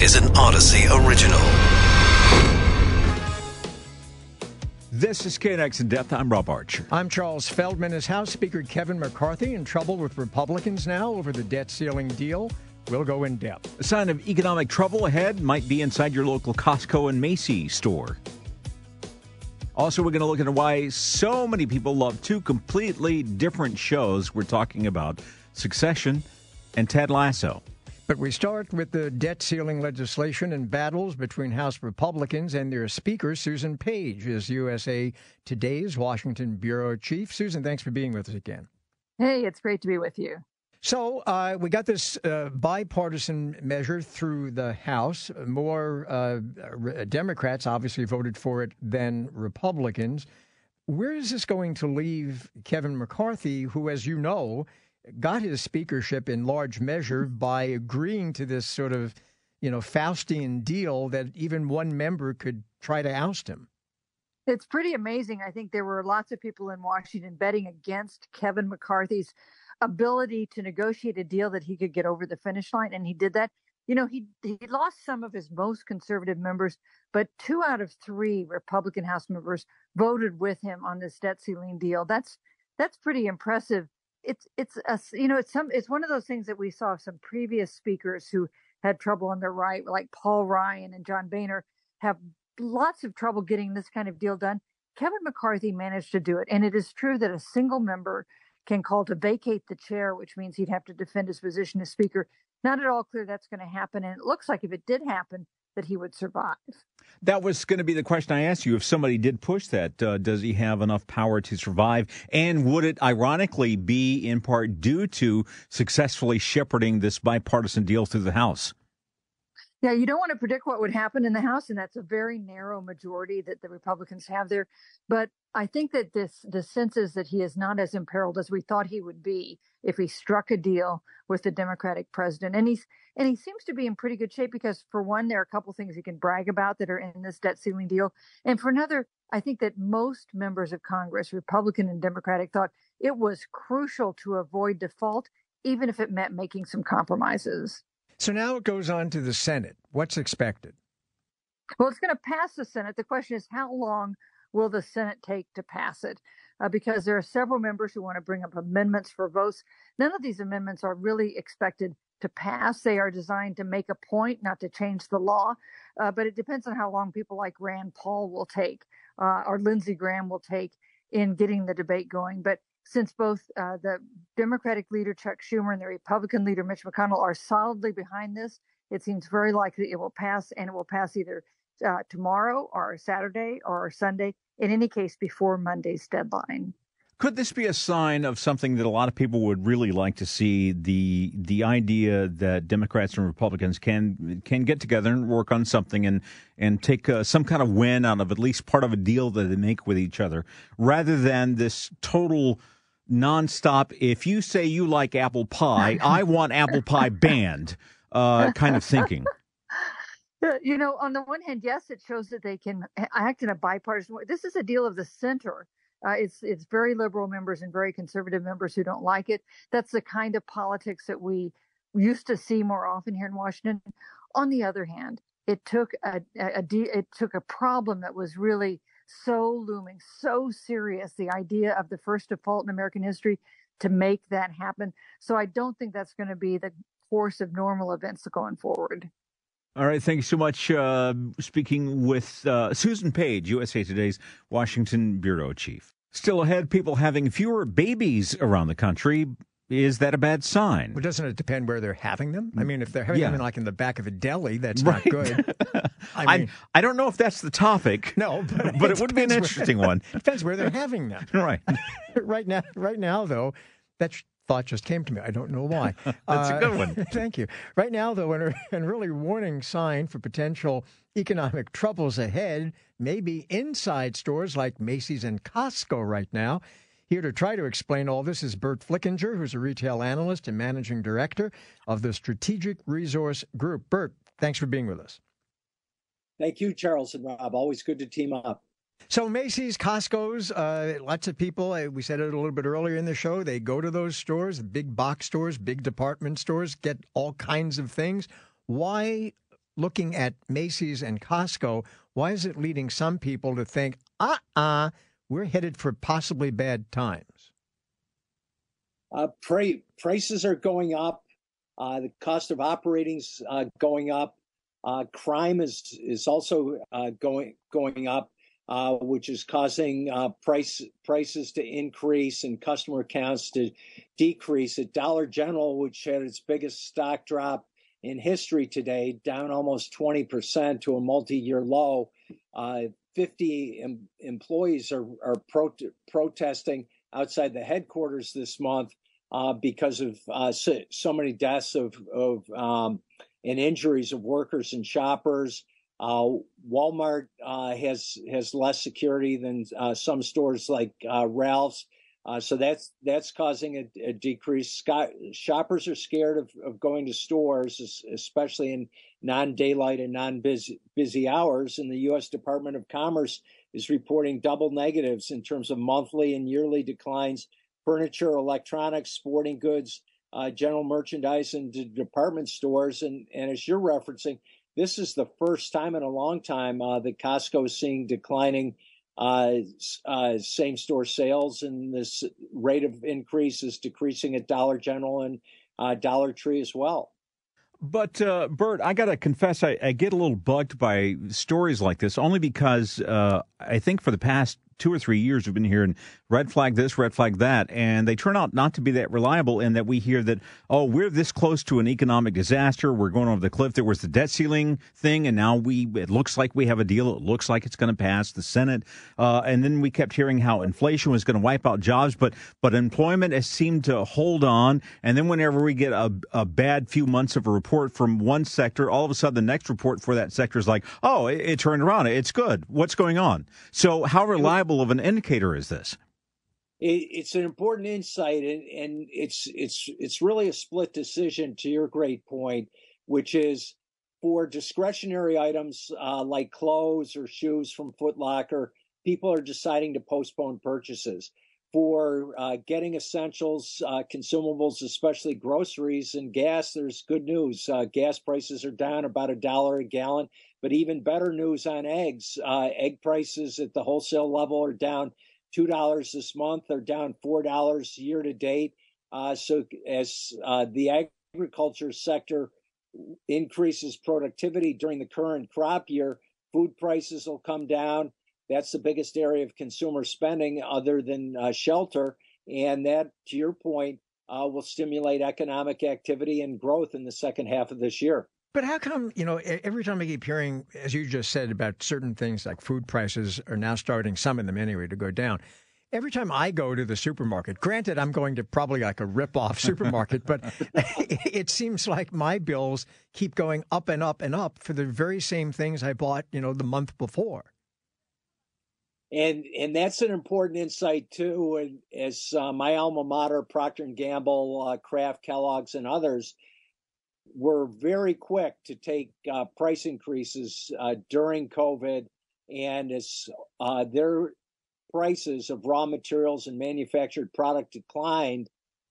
is an Odyssey original. This is KNX in depth. I'm Rob Archer. I'm Charles Feldman. As House Speaker Kevin McCarthy in trouble with Republicans now over the debt ceiling deal? We'll go in depth. A sign of economic trouble ahead might be inside your local Costco and Macy's store. Also, we're going to look at why so many people love two completely different shows. We're talking about Succession and Ted Lasso. But we start with the debt ceiling legislation and battles between House Republicans and their Speaker, Susan Page, is USA Today's Washington Bureau Chief. Susan, thanks for being with us again. Hey, it's great to be with you. So uh, we got this uh, bipartisan measure through the House. More uh, Democrats obviously voted for it than Republicans. Where is this going to leave Kevin McCarthy, who, as you know, got his speakership in large measure mm-hmm. by agreeing to this sort of, you know, Faustian deal that even one member could try to oust him. It's pretty amazing. I think there were lots of people in Washington betting against Kevin McCarthy's ability to negotiate a deal that he could get over the finish line, and he did that. You know, he he lost some of his most conservative members, but two out of three Republican House members voted with him on this debt ceiling deal. That's that's pretty impressive it's it's a, you know it's some it's one of those things that we saw some previous speakers who had trouble on the right, like Paul Ryan and John Boehner, have lots of trouble getting this kind of deal done. Kevin McCarthy managed to do it, and it is true that a single member can call to vacate the chair, which means he'd have to defend his position as speaker. Not at all clear that's going to happen, and it looks like if it did happen, that he would survive. That was going to be the question I asked you. If somebody did push that, uh, does he have enough power to survive? And would it ironically be in part due to successfully shepherding this bipartisan deal through the House? Yeah, you don't want to predict what would happen in the House, and that's a very narrow majority that the Republicans have there. But I think that this the sense is that he is not as imperiled as we thought he would be if he struck a deal with the Democratic president. And he's and he seems to be in pretty good shape because for one, there are a couple things he can brag about that are in this debt ceiling deal. And for another, I think that most members of Congress, Republican and Democratic, thought it was crucial to avoid default, even if it meant making some compromises. So now it goes on to the Senate. What's expected? Well, it's going to pass the Senate. The question is, how long will the Senate take to pass it? Uh, because there are several members who want to bring up amendments for votes. None of these amendments are really expected to pass. They are designed to make a point, not to change the law. Uh, but it depends on how long people like Rand Paul will take uh, or Lindsey Graham will take in getting the debate going. But since both uh, the Democratic leader Chuck Schumer and the Republican leader Mitch McConnell are solidly behind this, it seems very likely it will pass, and it will pass either uh, tomorrow or Saturday or Sunday. In any case, before Monday's deadline. Could this be a sign of something that a lot of people would really like to see the the idea that Democrats and Republicans can can get together and work on something and and take uh, some kind of win out of at least part of a deal that they make with each other, rather than this total nonstop. If you say you like apple pie, I want apple pie banned. Uh, kind of thinking. You know, on the one hand, yes, it shows that they can act in a bipartisan way. This is a deal of the center. Uh, it's it's very liberal members and very conservative members who don't like it. That's the kind of politics that we used to see more often here in Washington. On the other hand, it took a, a, a it took a problem that was really so looming, so serious, the idea of the first default in American history to make that happen. So I don't think that's going to be the course of normal events going forward. All right. Thank you so much. Uh, speaking with uh, Susan Page, USA Today's Washington Bureau Chief. Still ahead, people having fewer babies around the country. Is that a bad sign? Well, doesn't it depend where they're having them? I mean, if they're having yeah. them like in the back of a deli, that's right. not good. I, mean, I, I don't know if that's the topic. No, but, but it, it would be an interesting where, one. depends where they're having them. right. right now, right now, though, that thought just came to me. I don't know why. That's uh, a good one. thank you. Right now, though, and a really warning sign for potential economic troubles ahead, maybe inside stores like Macy's and Costco right now. Here to try to explain all this is Burt Flickinger, who's a retail analyst and managing director of the Strategic Resource Group. Burt, thanks for being with us. Thank you, Charles and Rob. Always good to team up. So Macy's, Costco's, uh, lots of people. Uh, we said it a little bit earlier in the show. They go to those stores, big box stores, big department stores, get all kinds of things. Why looking at Macy's and Costco, why is it leading some people to think, uh uh-uh, uh, we are headed for possibly bad times? Uh, prices are going up. Uh, the cost of operating's uh, going up. Uh, crime is is also uh, going going up, uh, which is causing uh, price prices to increase and customer counts to decrease. At Dollar General, which had its biggest stock drop in history today, down almost twenty percent to a multi-year low. 50 em- employees are, are pro- protesting outside the headquarters this month uh, because of uh, so, so, many deaths of, of um, and injuries of workers and shoppers. Uh, Walmart uh, has has less security than uh, some stores like uh, so that's that's causing a, a decrease. Shoppers are scared of, of going to stores, especially in non-daylight and non-busy busy hours. And the U.S. Department of Commerce is reporting double negatives in terms of monthly and yearly declines furniture, electronics, sporting goods, uh, general merchandise, and department stores. And, and as you're referencing, this is the first time in a long time uh, that Costco is seeing declining uh, uh, same store sales, and this rate of increase is decreasing at Dollar General and uh, Dollar Tree as well. But uh, Burt, I got to confess, I, I, get a little bugged by stories like this, only because uh, I think for the past two or three years we've been hearing red flag this, red flag that, and they turn out not to be that reliable. In that we hear that oh, we're this close to an economic disaster, we're going over the cliff. There was the debt ceiling thing, and now we it looks like we have a deal. It looks like it's going to pass the Senate, uh, and then we kept hearing how inflation was going to wipe out jobs, but but employment has seemed to hold on. And then whenever we get a, a bad few months of a report from one sector, all of a sudden the next report for that sector is like, oh, it, it turned around, it's good. What's going on? So how reliable reliable of an indicator is this? It, it's an important insight, and, and it's it's it's really a split decision. To your great point, which is for discretionary items uh, like clothes or shoes from Foot Locker, people are deciding to postpone purchases. For uh, getting essentials, uh, consumables, especially groceries and gas, there's good news. Uh, gas prices are down about a dollar a gallon. But even better news on eggs. Uh, egg prices at the wholesale level are down two dollars this month. They're down four dollars year to date. Uh, so as uh, the agriculture sector increases productivity during the current crop year, food prices will come down. That's the biggest area of consumer spending other than uh, shelter. And that, to your point, uh, will stimulate economic activity and growth in the second half of this year. But how come, you know, every time I keep hearing, as you just said, about certain things like food prices are now starting, some of them anyway, to go down. Every time I go to the supermarket, granted, I'm going to probably like a rip-off supermarket, but it seems like my bills keep going up and up and up for the very same things I bought, you know, the month before. And and that's an important insight too. And as uh, my alma mater, Procter and Gamble, uh, Kraft, Kellogg's, and others were very quick to take uh, price increases uh, during COVID, and as uh, their prices of raw materials and manufactured product declined,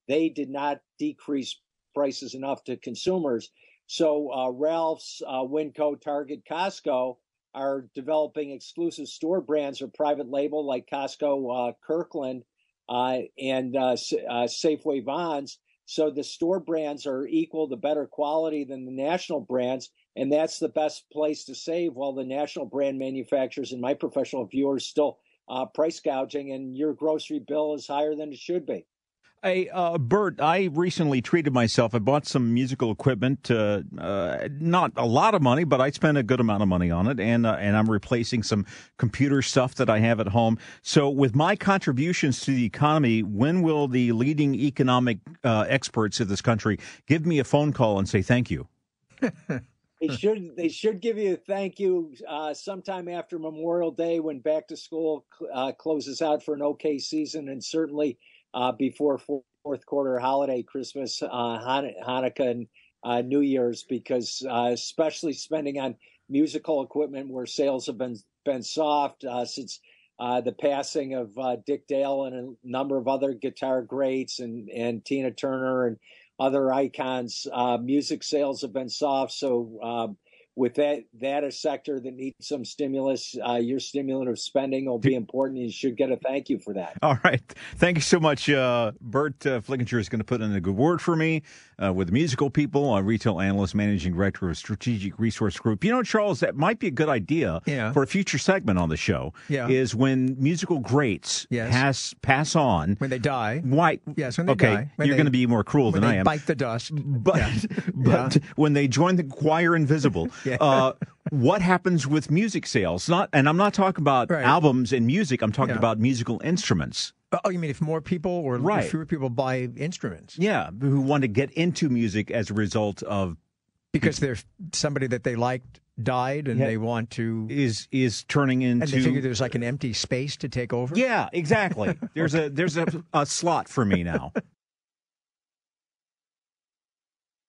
they did not decrease prices enough to consumers. So uh, Ralph's, uh, Winco, Target, Costco are developing exclusive store brands or private label like Costco, uh, Kirkland, and Safeway Vons so the store brands are equal to better quality than the national brands, and that's the best place to save. While the national brand manufacturers, in my professional view, are still uh, price gouging, and your grocery bill is higher than it should be. Hey, uh, Burt, I recently treated myself. I bought some musical equipment, uh, uh, not a lot of money, but I spent a good amount of money on it, and uh, and I'm replacing some computer stuff that I have at home. So, with my contributions to the economy, when will the leading economic uh, experts of this country give me a phone call and say thank you? they should they should give you a thank you uh, sometime after Memorial Day when back to school uh, closes out for an okay season, and certainly uh, before fourth quarter holiday, Christmas, uh, Hanukkah, and uh, New Year's, because uh, especially spending on musical equipment where sales have been been soft uh, since the passing of Dick Dale and a number of other guitar greats and and Tina Turner and other icons. music sales have been soft, so. Um, with that that a sector that needs some stimulus, uh, your stimulative spending will be important. You should get a thank you for that. All right, thank you so much. Uh, Burt uh, Flickinger is going to put in a good word for me uh, with the musical people, a retail analyst, managing director of Strategic Resource Group. You know, Charles, that might be a good idea yeah. for a future segment on the show. Yeah. is when musical greats yes. pass pass on when they die. Why? Yes, when they okay, die. When you're going to be more cruel than I am. Bite the dust, but yeah. but yeah. when they join the choir invisible. yeah. uh, what happens with music sales? Not, and I'm not talking about right. albums and music. I'm talking yeah. about musical instruments. Oh, you mean if more people or right. fewer people buy instruments? Yeah, who want to get into music as a result of because there's somebody that they liked died and yeah. they want to is is turning into and they figure there's like an empty space to take over. Yeah, exactly. There's a there's a, a slot for me now.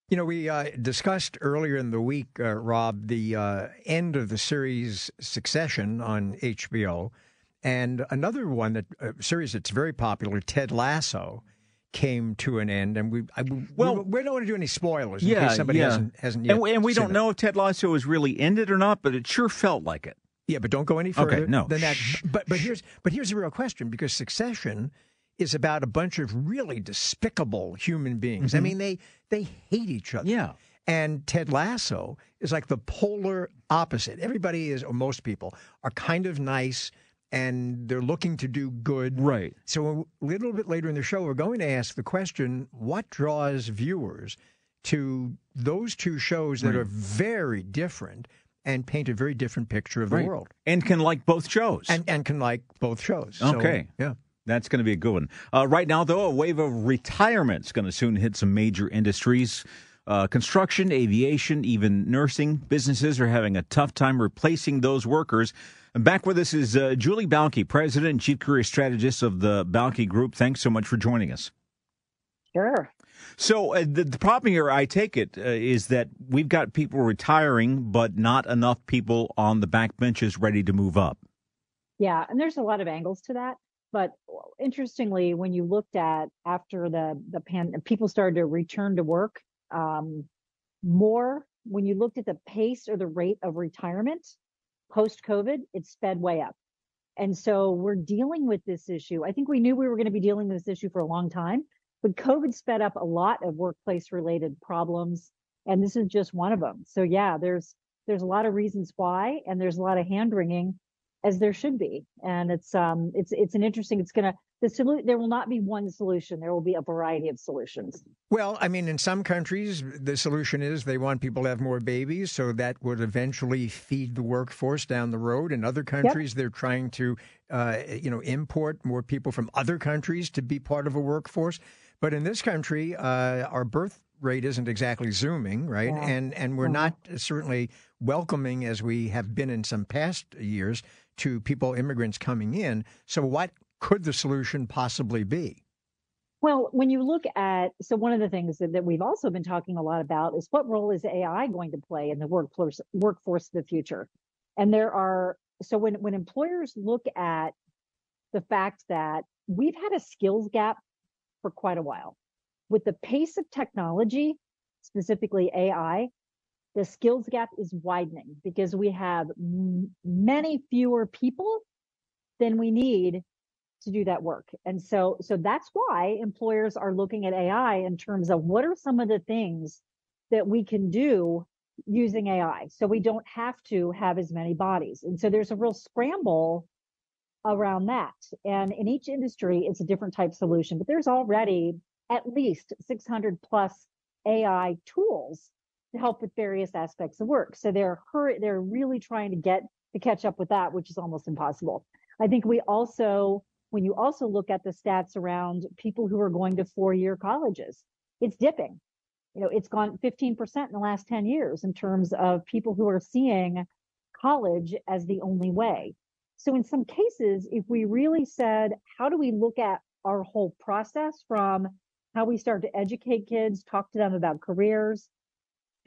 You know, we uh, discussed earlier in the week, uh, Rob, the uh, end of the series Succession on HBO, and another one that a series that's very popular, Ted Lasso, came to an end. And we, I, well, we, we don't want to do any spoilers in case somebody yeah. hasn't hasn't yet. And, we, and we don't it. know if Ted Lasso has really ended or not, but it sure felt like it. Yeah, but don't go any further okay, no. than that. But but here's but here's the real question because Succession is about a bunch of really despicable human beings. Mm-hmm. I mean, they they hate each other. Yeah. And Ted Lasso is like the polar opposite. Everybody is, or most people, are kind of nice and they're looking to do good. Right. So a little bit later in the show, we're going to ask the question what draws viewers to those two shows that right. are very different and paint a very different picture of the right. world. And can like both shows. And, and can like both shows. Okay. So, yeah. That's going to be a good one. Uh, right now, though, a wave of retirement is going to soon hit some major industries. Uh, construction, aviation, even nursing. Businesses are having a tough time replacing those workers. And back with us is uh, Julie Bauke, President and Chief Career Strategist of the Bauke Group. Thanks so much for joining us. Sure. So uh, the, the, problem here, I take it, uh, is that we've got people retiring, but not enough people on the back benches ready to move up. Yeah, and there's a lot of angles to that. But interestingly, when you looked at after the the pan, people started to return to work um, more. When you looked at the pace or the rate of retirement post COVID, it sped way up. And so we're dealing with this issue. I think we knew we were going to be dealing with this issue for a long time, but COVID sped up a lot of workplace related problems. And this is just one of them. So yeah, there's, there's a lot of reasons why, and there's a lot of hand wringing as there should be. And it's, um, it's, it's an interesting, it's going to, the solution, there will not be one solution. There will be a variety of solutions. Well, I mean, in some countries, the solution is they want people to have more babies, so that would eventually feed the workforce down the road. In other countries, yep. they're trying to, uh, you know, import more people from other countries to be part of a workforce. But in this country, uh, our birth rate isn't exactly zooming, right? Yeah. And and we're yeah. not certainly welcoming as we have been in some past years to people, immigrants coming in. So what could the solution possibly be? Well, when you look at, so one of the things that, that, we've also been talking a lot about is what role is AI going to play in the workforce workforce of the future? And there are, so when, when employers look at the fact that we've had a skills gap for quite a while, with the pace of technology, specifically AI, the skills gap is widening because we have m- many fewer people than we need to do that work. And so, so that's why employers are looking at AI in terms of what are some of the things that we can do using AI. So we don't have to have as many bodies. And so there's a real scramble around that. And in each industry, it's a different type solution, but there's already at least 600 plus AI tools to help with various aspects of work. So they're hur- they're really trying to get to catch up with that, which is almost impossible. I think we also when you also look at the stats around people who are going to four year colleges, it's dipping. You know, it's gone 15% in the last 10 years in terms of people who are seeing college as the only way. So in some cases, if we really said, how do we look at our whole process from how we start to educate kids, talk to them about careers,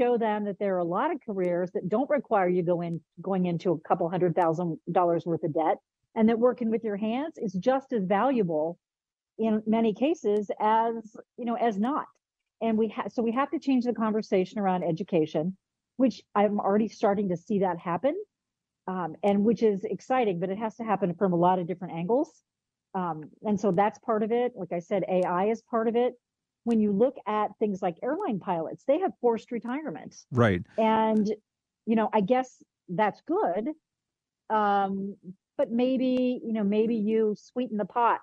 show them that there are a lot of careers that don't require you go in going into a couple hundred thousand dollars worth of debt and that working with your hands is just as valuable in many cases as you know as not and we have so we have to change the conversation around education which I'm already starting to see that happen, um, and which is exciting. But it has to happen from a lot of different angles, um, and so that's part of it. Like I said, AI is part of it. When you look at things like airline pilots, they have forced retirement, Right. and you know, I guess that's good. Um, but maybe you know, maybe you sweeten the pot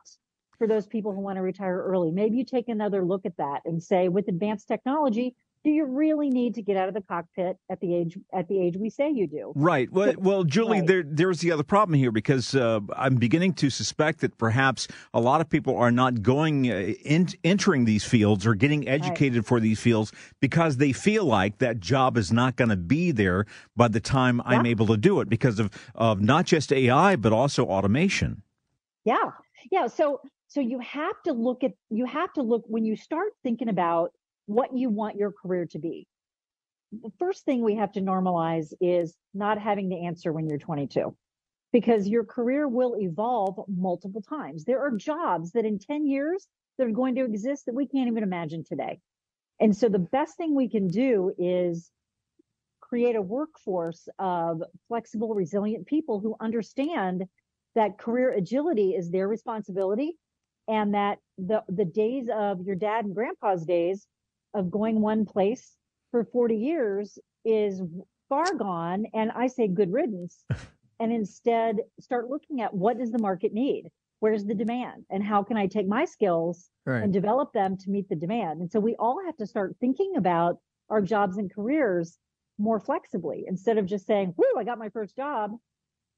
for those people who want to retire early. Maybe you take another look at that and say, with advanced technology, do you really need to get out of the cockpit at the age at the age we say you do? Right. Well, well, Julie, Right. there there's the other problem here because uh, I'm beginning to suspect that perhaps a lot of people are not going uh, in, entering these fields or getting educated for these fields because they feel like that job is not going to be there by the time I'm able to do it because of of not just AI but also automation. Yeah. Yeah. So so you have to look at you have to look when you start thinking about what you want your career to be. The first thing we have to normalize is not having the answer when you're 22 because your career will evolve multiple times. There are jobs that in 10 years that are going to exist that we can't even imagine today. And so the best thing we can do is create a workforce of flexible, resilient people who understand that career agility is their responsibility and that the the days of your dad and grandpa's days of going one place for 40 years is far gone and i say good riddance and instead start looking at what does the market need? Where's the demand? And how can i take my skills Right. and develop them to meet the demand? And so we all have to start thinking about our jobs and careers more flexibly instead of just saying whoo i got my first job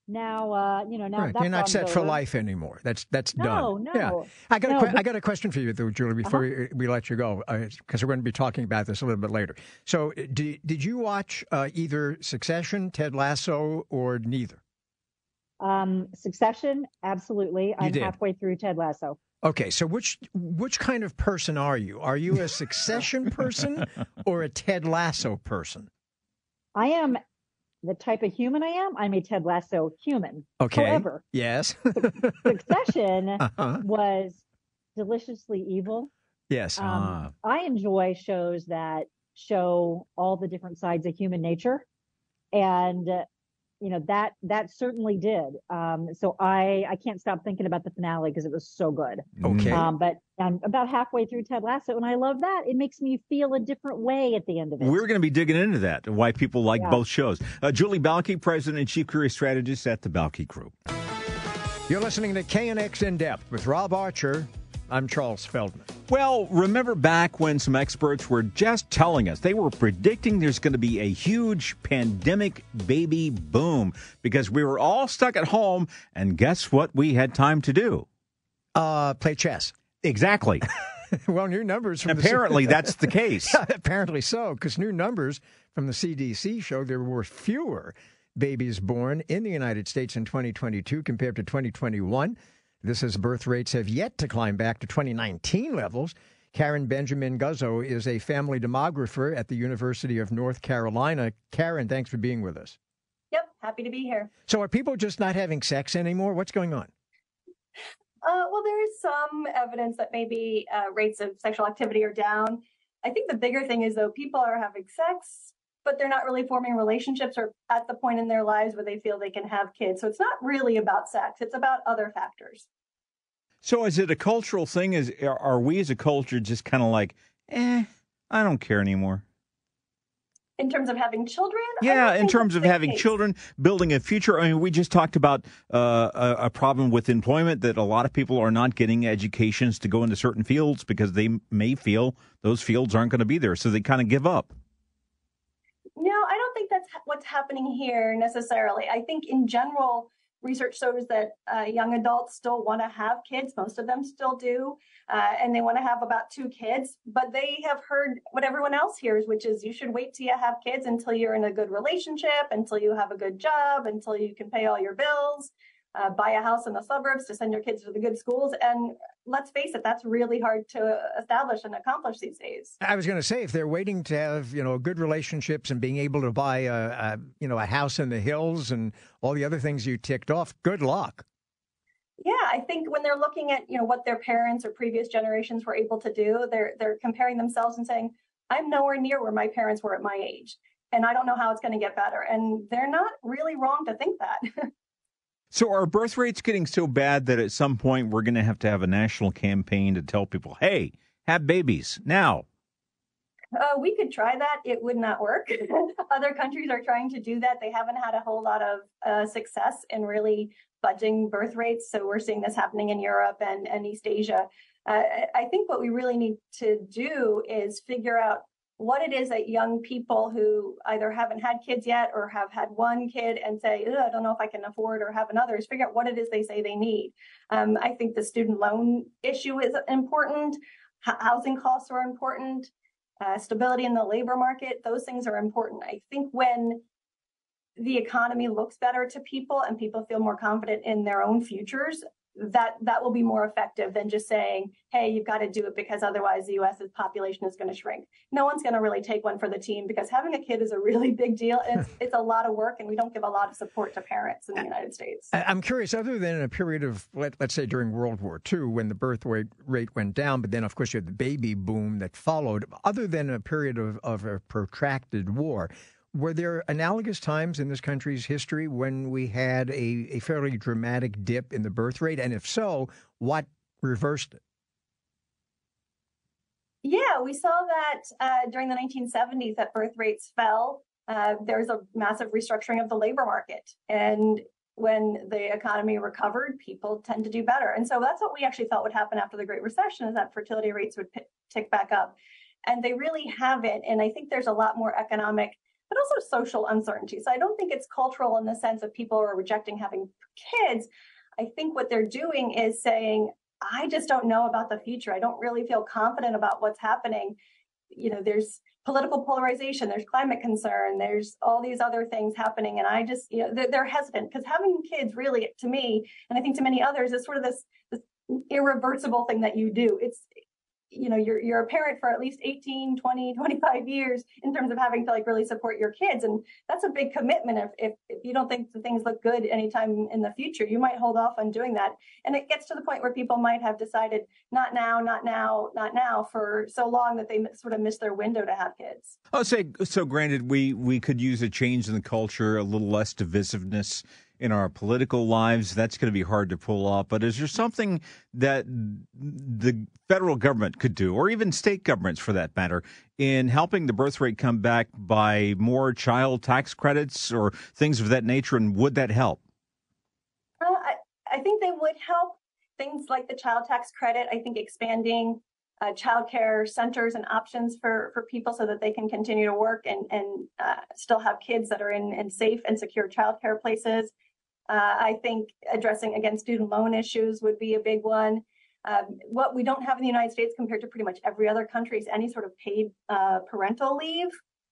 now uh you know now Right. You're not set for life anymore. That's that's no done. no Yeah. I got a que- but- Uh-huh. I got a question for you though, Julie. Before we, we let you go, because we're going to be talking about this a little bit later. So, uh, did did you watch uh, either Succession, Ted Lasso, or neither? Um, Succession, absolutely. I'm did. halfway through Ted Lasso. Okay, so which which kind of person are you? Are you a Succession person or a Ted Lasso person? I am the type of human I am. I'm a Ted Lasso human. Okay. However, Yes. Succession uh-huh. was deliciously evil. Yes. Um, Ah. I enjoy shows that show all the different sides of human nature, and uh, you know that that certainly did. Um, so I I can't stop thinking about the finale because it was so good. Okay. Um, but I'm about halfway through Ted Lasso, and I love that. It makes me feel a different way at the end of it. We're going to be digging into that, why people like Yeah. both shows. Uh, Julie Bauke, President and Chief Career Strategist at the Bauke Group. You're listening to KNX In Depth with Rob Archer. I'm Charles Feldman. Well, remember back when some experts were just telling us they were predicting there's going to be a huge pandemic baby boom because we were all stuck at home, and guess what we had time to do? Uh, play chess. Exactly. well, new numbers from the- Apparently, that's the case. Apparently so, because new numbers from the CDC show there were fewer babies born in the United States in 2022 compared to 2021. This as birth rates have yet to climb back to 2019 levels. Karen Benjamin Guzzo is a family demographer at the University of North Carolina. Karen, thanks for being with us. Yep, happy to be here. So, are people just not having sex anymore? What's going on? Uh, well, there is some evidence that maybe uh, rates of sexual activity are down. I think the bigger thing is though people are having sex, but they're not really forming relationships or at the point in their lives where they feel they can have kids. So it's not really about sex; it's about other factors. So, is it a cultural thing? Is are we as a culture just kind of like, eh, I don't care anymore? In terms of having children, Yeah, in terms of having case. children, building a future. I mean, we just talked about uh, a, a problem with employment that a lot of people are not getting educations to go into certain fields because they may feel those fields aren't going to be there, so they kind of give up. No, I don't think that's ha- what's happening here necessarily. I think in general, research shows that uh, young adults still want to have kids. Most of them still do. Uh, and they want to have about two kids, but they have heard what everyone else hears, which is you should wait till you have kids until you're in a good relationship, until you have a good job, until you can pay all your bills, uh, buy a house in the suburbs to send your kids to the good schools. And let's face it, that's really hard to establish and accomplish these days. I was going to say, if they're waiting to have you know good relationships and being able to buy a, a you know a house in the hills and all the other things you ticked off, good luck. Yeah, I think when they're looking at you know what their parents or previous generations were able to do, they're they're comparing themselves and saying, "I'm nowhere near where my parents were at my age." and I don't know how it's going to get better. And they're not really wrong to think that. so, are birth rates getting so bad that at some point we're going to have to have a national campaign to tell people, hey, have babies now? Uh, we could try that. It would not work. Other countries are trying to do that. They haven't had a whole lot of uh, success in really budging birth rates. So we're seeing this happening in Europe and, and East Asia. Uh, I think what we really need to do is figure out what it is that young people who either haven't had kids yet or have had one kid and say, I don't know if I can afford or have another, is figure out what it is they say they need. Um, I think the student loan issue is important. H- housing costs are important. Uh, stability in the labor market, those things are important. I think when the economy looks better to people and people feel more confident in their own futures, that that will be more effective than just saying, "Hey, you've got to do it because otherwise the U.S.'s population is going to shrink." No one's going to really take one for the team because having a kid is a really big deal. And it's, it's a lot of work, and we don't give a lot of support to parents in the United States. I'm curious, other than in a period of let, us say during World War II when the birth rate rate went down, but then of course you had the baby boom that followed. Other than a period of, of a protracted war were there analogous times in this country's history when we had a, a fairly dramatic dip in the birth rate? And if so, what reversed it? Yeah, we saw that uh, during the 1970s that birth rates fell. Uh, there was a massive restructuring of the labor market. And when the economy recovered, people tend to do better. And so that's what we actually thought would happen after the Great Recession is that fertility rates would p- tick back up. And they really haven't. And I think there's a lot more economic but also social uncertainty. So I don't think it's cultural in the sense of people are rejecting having kids. I think what they're doing is saying, I just don't know about the future. I don't really feel confident about what's happening. You know, there's political polarization, there's climate concern, there's all these other things happening. And I just, you know, they're, they're hesitant because having kids really, to me, and I think to many others, is sort of this, this irreversible thing that you do. It's you know you're you're a parent for at least 18 20 25 years in terms of having to like really support your kids and that's a big commitment if if, if you don't think the things look good anytime in the future you might hold off on doing that. And it gets to the point where people might have decided not now not now not now for so long that they sort of miss their window to have kids. Oh say so granted we we could use a change in the culture a little less divisiveness in our political lives. That's going to be hard to pull off. But is there something that the federal government could do, or even state governments for that matter, in helping the birth rate come back by more child tax credits or things of that nature? And would that help? Well, I, I think they would help. Things like the child tax credit, I think expanding uh, childcare centers and options for, for people so that they can continue to work and, and uh, still have kids that are in, in safe and secure childcare places. Uh, I think addressing again student loan issues would be a big one. Um, what we don't have in the United States compared to pretty much every other country is any sort of paid uh, parental leave.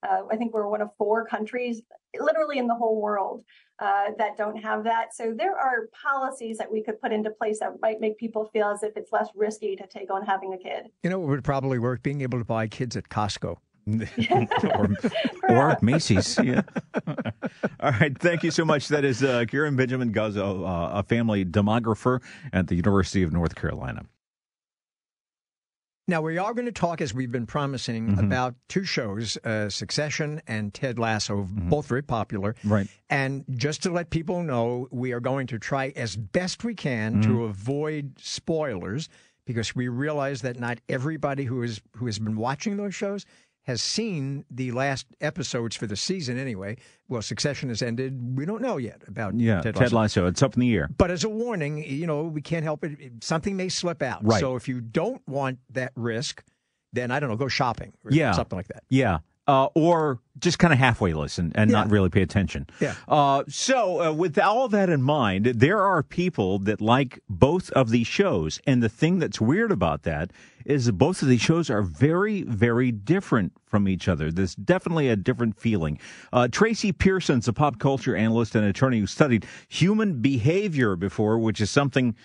Uh, I think we're one of four countries, literally in the whole world, uh, that don't have that. So there are policies that we could put into place that might make people feel as if it's less risky to take on having a kid. You know, it would probably work being able to buy kids at Costco. or, or Macy's. Yeah. All right. Thank you so much. That is uh, Karen Benjamin Guzzo, uh, a family demographer at the University of North Carolina. Now, we are going to talk, as we've been promising, mm-hmm. about two shows, uh, Succession and Ted Lasso, mm-hmm. both very popular. Right. And just to let people know, we are going to try as best we can mm-hmm. to avoid spoilers because we realize that not everybody who, is, who has been watching those shows has seen the last episodes for the season anyway. Well, Succession has ended. We don't know yet about yeah, Ted, Ted Lasso. It's up in the air. But as a warning, you know, we can't help it. Something may slip out. Right. So if you don't want that risk, then I don't know, go shopping. yeah. Something like that. Yeah uh, or just kind of halfway listen and yeah. not really pay attention. Yeah. Uh, so, uh, with all that in mind, there are people that like both of these shows, and the thing that's weird about that is that both of these shows are very, very different from each other. There's definitely a different feeling. Uh, Tracy Pearson's a pop culture analyst and attorney who studied human behavior before, which is something.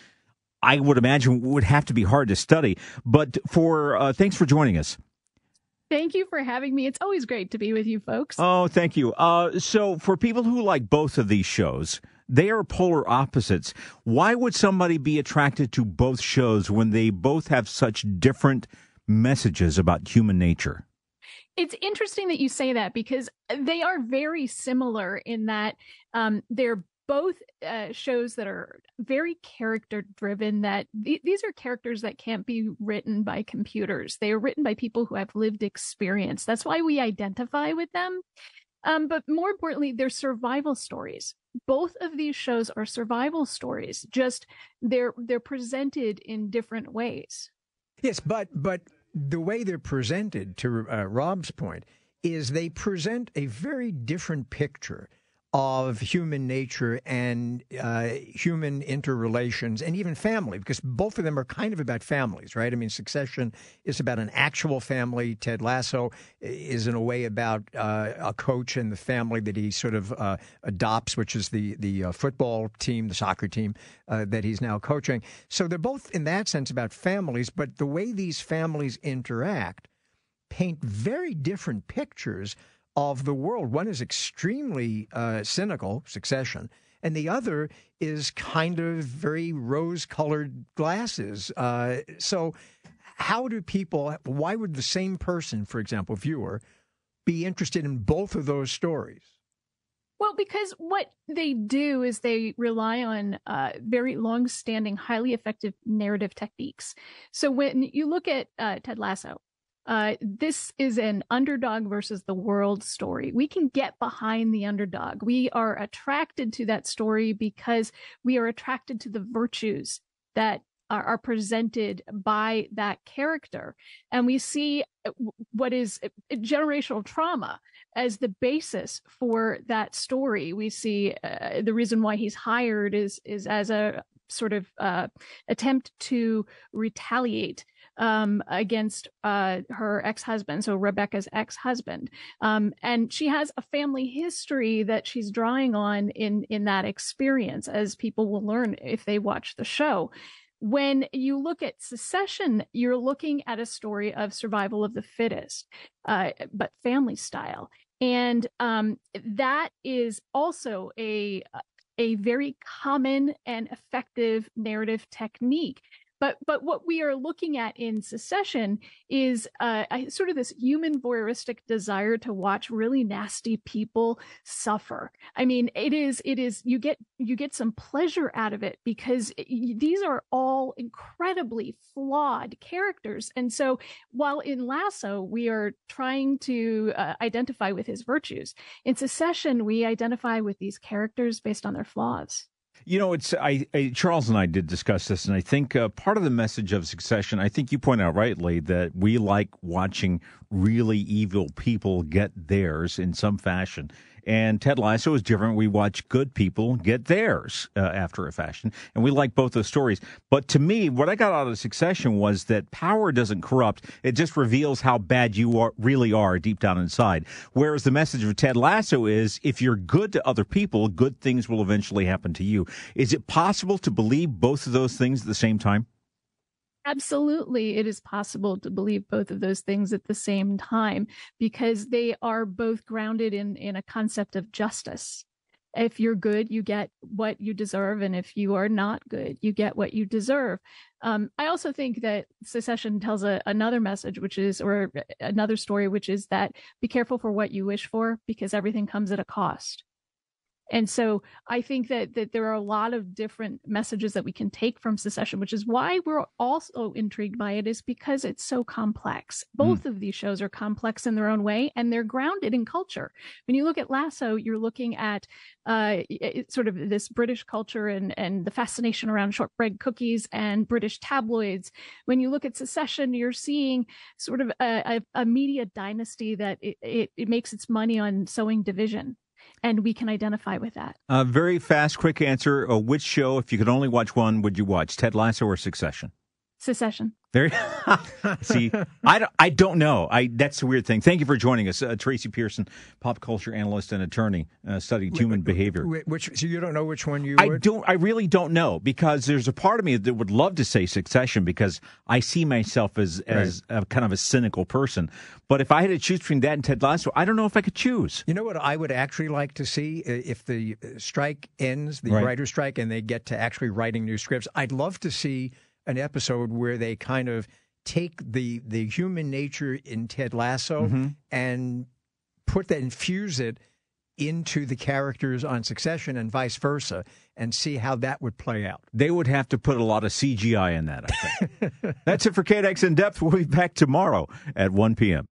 I would imagine would have to be hard to study. But for uh, thanks for joining us. Thank you for having me. It's always great to be with you folks. Oh, thank you. Uh, so, for people who like both of these shows, they are polar opposites. Why would somebody be attracted to both shows when they both have such different messages about human nature? It's interesting that you say that because they are very similar in that um, they're both uh, shows that are very character driven that th- these are characters that can't be written by computers. They are written by people who have lived experience. That's why we identify with them. Um, but more importantly they're survival stories. Both of these shows are survival stories just they're they're presented in different ways. Yes but but the way they're presented to uh, rob's point is they present a very different picture of human nature and uh, human interrelations and even family, because both of them are kind of about families, right? I mean, Succession is about an actual family. Ted Lasso is, in a way, about uh, a coach and the family that he sort of uh, adopts, which is the the uh, football team, the soccer team uh, that he's now coaching. So they're both, in that sense, about families, but the way these families interact paint very different pictures of the world. One is extremely uh, cynical, succession, and the other is kind of very rose colored glasses. Uh, so, how do people, why would the same person, for example, viewer, be interested in both of those stories? Well, because what they do is they rely on uh, very long-standing, highly effective narrative techniques. So when you look at uh, Ted Lasso, uh, this is an underdog versus the world story. We can get behind the underdog. We are attracted to that story because we are attracted to the virtues that are, are presented by that character. And we see uh, what is uh, generational trauma as the basis for that story. We see uh, the reason why he's hired is, is as a sort of uh, attempt to retaliate um, against uh, her ex-husband, so Rebecca's ex-husband, um, and she has a family history that she's drawing on in in that experience, as people will learn if they watch the show. When you look at Succession, you're looking at a story of survival of the fittest, uh, but family style, and um, that is also a a very common and effective narrative technique but but what we are looking at in Succession is uh, sort of this human voyeuristic desire to watch really nasty people suffer. I mean, it is it is you get you get some pleasure out of it because it, these are all incredibly flawed characters. And so while in Lasso we are trying to uh, identify with his virtues, in Succession we identify with these characters based on their flaws. You know, it's I, I, Charles and I did discuss this, and I think uh, part of the message of Succession. I think you point out rightly that we like watching really evil people get theirs in some fashion, and Ted Lasso is different. We watch good people get theirs uh, after a fashion, and we like both those stories. But to me, what I got out of Succession was that power doesn't corrupt; it just reveals how bad you are, really are deep down inside. Whereas the message of Ted Lasso is, if you're good to other people, good things will eventually happen to you. Is it possible to believe both of those things at the same time? Absolutely, it is possible to believe both of those things at the same time because they are both grounded in, in a concept of justice. If you're good, you get what you deserve, and if you are not good, you get what you deserve. Um, I also think that Succession tells a, another message, which is, or another story, which is that be careful for what you wish for because everything comes at a cost. And so I think that that there are a lot of different messages that we can take from Succession, which is why we're also intrigued by it, is because it's so complex. Both mm. of these shows are complex in their own way, and they're grounded in culture. When you look at Lasso, you're looking at uh, sort of this British culture and and the fascination around shortbread cookies and British tabloids. When you look at Succession, you're seeing sort of a, a, a media dynasty that it, it, it makes its money on sowing division and we can identify with that. Uh, very fast, quick answer. Uh, which show, if you could only watch one, would you watch? Ted Lasso or Succession? Succession. Very see, I don't, I don't know. I that's the weird thing. Thank you for joining us, uh, Tracy Pearson, pop culture analyst and attorney, uh, studying human behavior. Which so you don't know which one you? I would? don't. I really don't know because there's a part of me that would love to say Succession because I see myself as as right. a, kind of a cynical person. But if I had to choose between that and Ted Lasso, I don't know if I could choose. You know what I would actually like to see if the strike ends, the right. writer's strike, and they get to actually writing new scripts. I'd love to see an episode where they kind of take the the human nature in Ted Lasso Mm-hmm. and put that infuse it into the characters on Succession and vice versa, and see how that would play out. They would have to put a lot of CGI in that, I think. That's it for KNX In Depth. We'll be back tomorrow at 1 p.m.